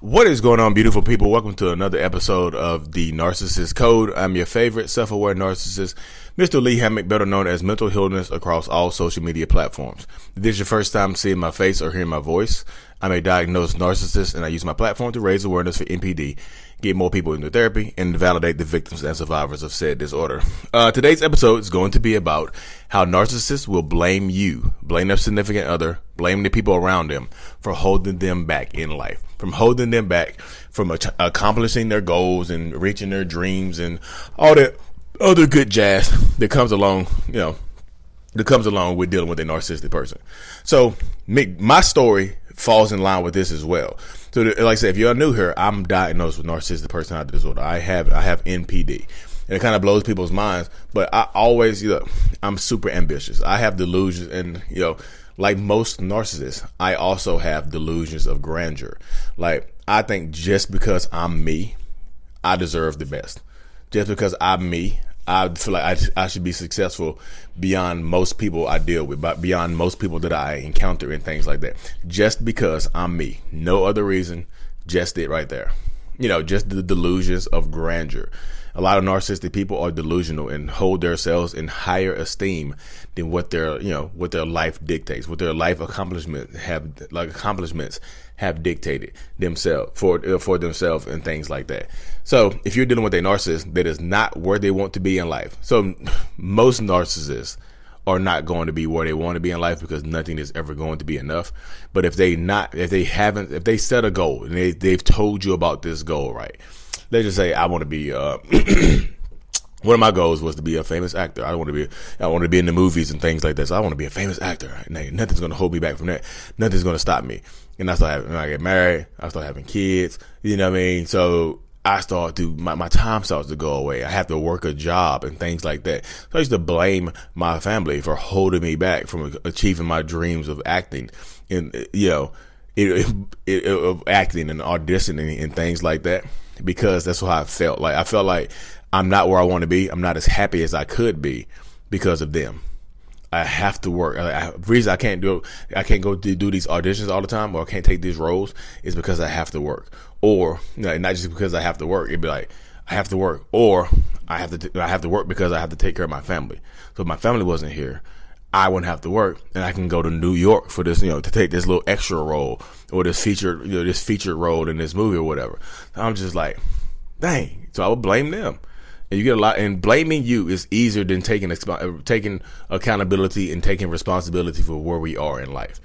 What is going on, beautiful people? Welcome to another episode of the Narcissist Code. I'm your favorite self-aware narcissist, Mr. Lee Hammock, better known as Mental Healness across all social media platforms. If this is your first time seeing my face or hearing my voice, I'm a diagnosed narcissist and I use my platform to raise awareness for NPD, get more people into therapy, and validate the victims and survivors of said disorder. Uh, today's episode is going to be about how narcissists will blame you, blame their significant other, blame the people around them for holding them back in life from holding them back from accomplishing their goals and reaching their dreams and all that other good jazz that comes along, you know, that comes along with dealing with a narcissistic person. So my story falls in line with this as well. So like I said, if you're new here, I'm diagnosed with narcissistic personality disorder. I have, I have NPD and it kind of blows people's minds, but I always, you know, I'm super ambitious. I have delusions and, you know, like most narcissists, I also have delusions of grandeur. Like, I think just because I'm me, I deserve the best. Just because I'm me, I feel like I, I should be successful beyond most people I deal with, but beyond most people that I encounter and things like that. Just because I'm me. No other reason, just it right there. You know, just the delusions of grandeur a lot of narcissistic people are delusional and hold themselves in higher esteem than what their you know what their life dictates, what their life accomplishments have like accomplishments have dictated themselves for uh, for themselves and things like that. So if you're dealing with a narcissist that is not where they want to be in life, so most narcissists are not going to be where they want to be in life because nothing is ever going to be enough. But if they not, if they haven't, if they set a goal and they, they've told you about this goal, right? let's just say I want to be. Uh, one of my goals was to be a famous actor. I want to be, I want to be in the movies and things like that. So I want to be a famous actor. nothing's going to hold me back from that. Nothing's going to stop me. And I start having, I get married, I start having kids. You know what I mean? So I start to, my, my time starts to go away. I have to work a job and things like that. So I used to blame my family for holding me back from achieving my dreams of acting. And, uh, you know, it, it, of acting and auditioning and things like that because that's how I felt. Like I felt like I'm not where I want to be. I'm not as happy as I could be because of them. I have to work. I, the reason I can't do I can't go do, do these auditions all the time, or I can't take these roles, is because I have to work, or you know, not just because I have to work. It'd be like I have to work, or I have to I have to work because I have to take care of my family. So if my family wasn't here, I wouldn't have to work and I can go to New York for this, you know, to take this little extra role or this featured, you know, this featured role in this movie or whatever. I'm just like, dang. So I would blame them. And you get a lot, and blaming you is easier than taking, uh, taking accountability and taking responsibility for where we are in life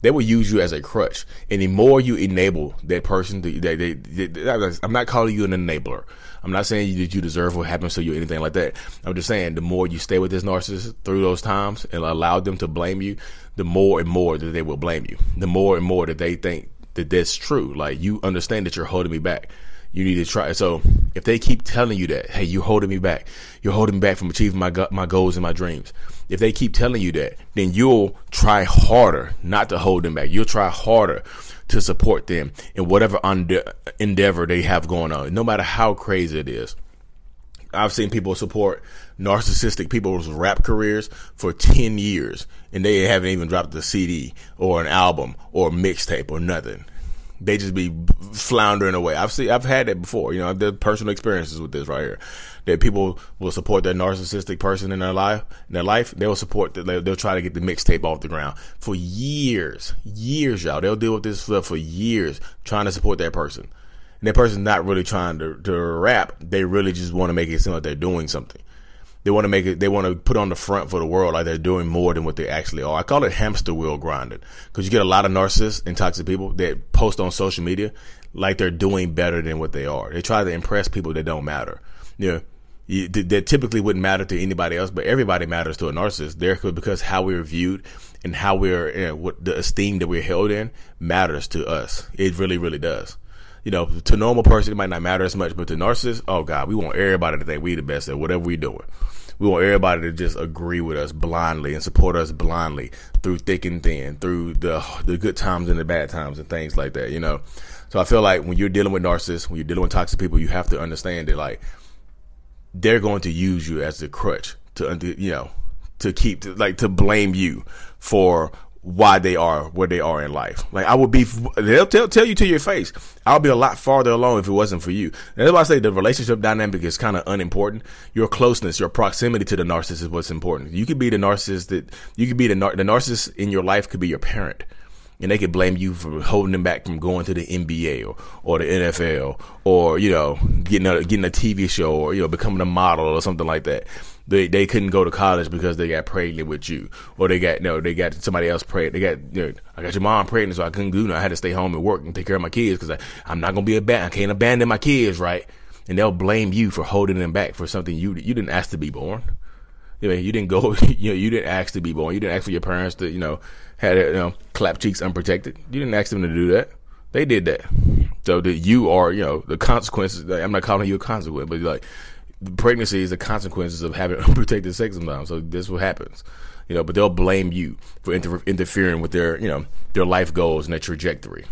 they will use you as a crutch. And the more you enable that person, they, they, they, I'm not calling you an enabler. I'm not saying that you deserve what happens to you or anything like that. I'm just saying the more you stay with this narcissist through those times and allow them to blame you, the more and more that they will blame you. The more and more that they think that that's true. Like you understand that you're holding me back you need to try. So if they keep telling you that, hey, you're holding me back, you're holding me back from achieving my my goals and my dreams. If they keep telling you that, then you'll try harder not to hold them back. You'll try harder to support them in whatever endeavor they have going on, no matter how crazy it is. I've seen people support narcissistic people's rap careers for 10 years and they haven't even dropped a CD or an album or mixtape or nothing they just be floundering away. I've seen, I've had that before. You know, I've had personal experiences with this right here. That people will support their narcissistic person in their life, in their life. They will support. The, they'll try to get the mixtape off the ground for years, years, y'all. They'll deal with this stuff for years, trying to support that person. And that person's not really trying to, to rap. They really just want to make it seem like they're doing something. They want to make it, they want to put on the front for the world like they're doing more than what they actually are. I call it hamster wheel grinding because you get a lot of narcissists and toxic people that post on social media like they're doing better than what they are. They try to impress people that don't matter. Yeah. you, that typically wouldn't matter to anybody else, but everybody matters to a narcissist. There, because how we're viewed and how we're, you know, what the esteem that we're held in matters to us. It really, really does you know, to normal person, it might not matter as much, but to narcissists, oh God, we want everybody to think we the best at whatever we doing. We want everybody to just agree with us blindly and support us blindly through thick and thin, through the the good times and the bad times and things like that, you know. So I feel like when you're dealing with narcissists, when you're dealing with toxic people, you have to understand that like they're going to use you as a crutch to you know to keep to, like to blame you for why they are where they are in life. Like I would be, they'll tell, tell you to your face. I'll be a lot farther along if it wasn't for you. And that's why I say the relationship dynamic is kind of unimportant. Your closeness, your proximity to the narcissist is what's important. You could be the narcissist that you could be the the narcissist in your life could be your parent. And they could blame you for holding them back from going to the NBA or, or the NFL or, you know, getting a, getting a TV show or, you know, becoming a model or something like that they they couldn't go to college because they got pregnant with you, or they got no, they got somebody else pregnant. They got you know, I got your mom pregnant, so I couldn't do. I had to stay home and work and take care of my kids because I'm not gonna be a bad. I can't abandon my kids, right? And they'll blame you for holding them back for something you you didn't ask to be born. You know, you didn't go. You know, you didn't ask to be born. You didn't ask for your parents to you know had you know clap cheeks unprotected. You didn't ask them to do that. They did that. So that you are, you know, the consequences. I'm not calling you a consequence, but like pregnancy is the consequences of having unprotected sex sometimes. So this is what happens, you know. But they'll blame you for inter- interfering with their, you know, their life goals and their trajectory.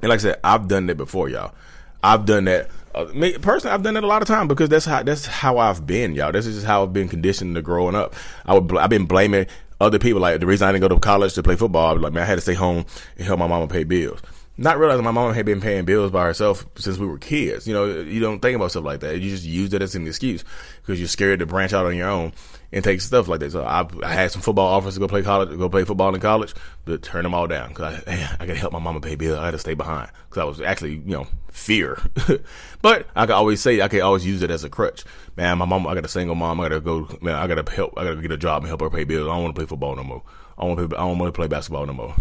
And like I said, I've done that before, y'all. I've done that. Uh, me, personally, I've done that a lot of time because that's how that's how I've been, y'all. This is just how I've been conditioned to growing up. I would I've been blaming other people. Like the reason I didn't go to college to play football, like man, I had to stay home and help my mama pay bills not realizing my mom had been paying bills by herself since we were kids. You know, you don't think about stuff like that. You just use it as an excuse because you're scared to branch out on your own and take stuff like that. So I, I had some football offers to go play college, go play football in college, but turn them all down because I, I got to help my mama pay bills. I had to stay behind because I was actually, you know, fear. but I could always say I could always use it as a crutch. Man, my mom, I got a single mom. I got to go. Man, I got to help. I got to get a job and help her pay bills. I don't want to play football no more. I want. I don't want to play basketball no more.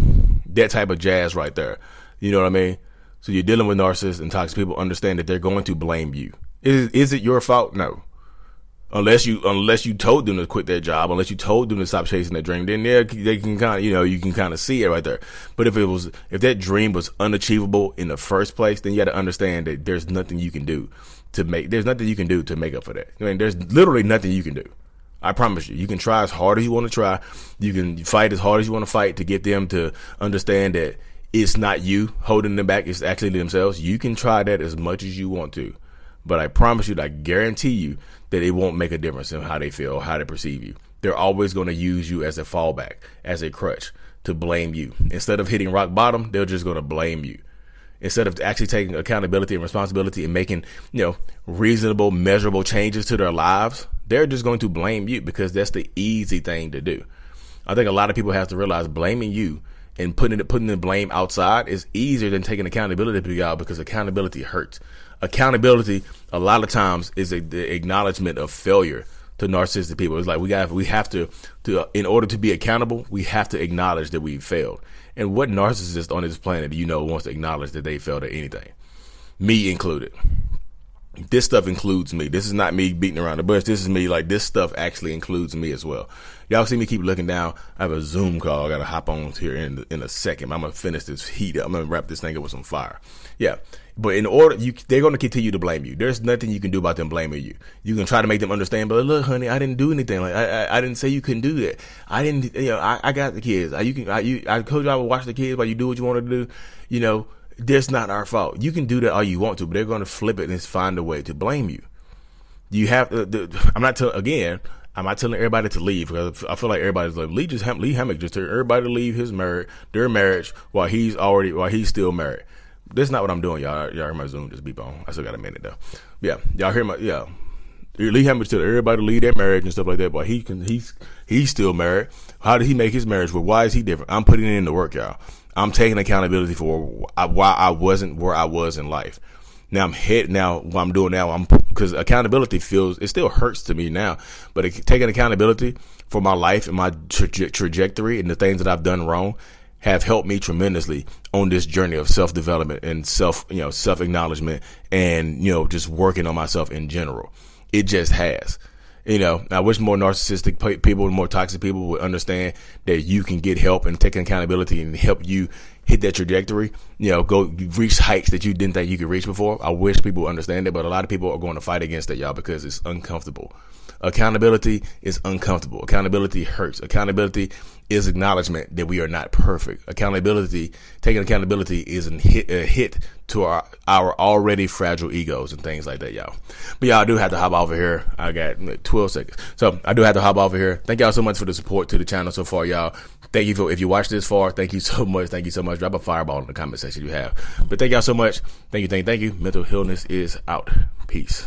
That type of jazz right there. You know what I mean? So you're dealing with narcissists and toxic people. Understand that they're going to blame you. Is is it your fault? No. Unless you unless you told them to quit their job, unless you told them to stop chasing their dream, then yeah, they can kind of you know you can kind of see it right there. But if it was if that dream was unachievable in the first place, then you got to understand that there's nothing you can do to make there's nothing you can do to make up for that. I mean, there's literally nothing you can do. I promise you. You can try as hard as you want to try. You can fight as hard as you want to fight to get them to understand that it's not you holding them back, it's actually themselves. You can try that as much as you want to. But I promise you, I guarantee you that it won't make a difference in how they feel, how they perceive you. They're always going to use you as a fallback, as a crutch to blame you. Instead of hitting rock bottom, they're just going to blame you. Instead of actually taking accountability and responsibility and making, you know, reasonable, measurable changes to their lives, they're just going to blame you because that's the easy thing to do. I think a lot of people have to realize blaming you and putting it, putting the blame outside is easier than taking accountability to y'all because accountability hurts. Accountability a lot of times is a, the acknowledgement of failure to narcissistic people. It's like we got we have to to uh, in order to be accountable, we have to acknowledge that we failed. And what narcissist on this planet you know wants to acknowledge that they failed at anything? Me included this stuff includes me. This is not me beating around the bush. This is me like this stuff actually includes me as well. Y'all see me keep looking down. I have a Zoom call. I gotta hop on here in in a second. I'm gonna finish this heat. up. I'm gonna wrap this thing up with some fire. Yeah, but in order, you they're gonna continue to blame you. There's nothing you can do about them blaming you. You can try to make them understand, but look, honey, I didn't do anything. Like I, I, I didn't say you couldn't do that. I didn't. You know, I, I got the kids. I, you can. I, you, I told you I would watch the kids while you do what you want to do. You know that's not our fault. You can do that all you want to, but they're going to flip it and find a way to blame you. You have uh, to. The, I'm not telling again. I'm not telling everybody to leave because I feel like everybody's like Lee just Lee Hammock just told everybody to leave his marriage, their marriage while he's already while he's still married. That's not what I'm doing, y'all. Y'all hear my Zoom just beep on. I still got a minute though. Yeah, y'all hear my yeah. Lee Hammock told everybody to leave their marriage and stuff like that, but he can he's he's still married. How did he make his marriage work? Why is he different? I'm putting it in the work, y'all. I'm taking accountability for why I wasn't where I was in life. Now I'm hit. Now what I'm doing now, I'm because accountability feels it still hurts to me now, but it, taking accountability for my life and my tra- trajectory and the things that I've done wrong have helped me tremendously on this journey of self development and self you know self acknowledgement and you know just working on myself in general. It just has. You know, I wish more narcissistic people, more toxic people would understand that you can get help and take accountability and help you hit that trajectory. You know, go reach heights that you didn't think you could reach before. I wish people understand it, but a lot of people are going to fight against it, y'all, because it's uncomfortable. Accountability is uncomfortable. Accountability hurts. Accountability is acknowledgement that we are not perfect. Accountability, taking accountability is a hit, a hit to our, our already fragile egos and things like that, y'all. But y'all do have to hop over here. I got 12 seconds. So I do have to hop over here. Thank y'all so much for the support to the channel so far, y'all. Thank you for if you watched this far. Thank you so much. Thank you so much. Drop a fireball in the comment section you have. But thank y'all so much. Thank you. Thank you. Thank you. Mental Healness is out. Peace.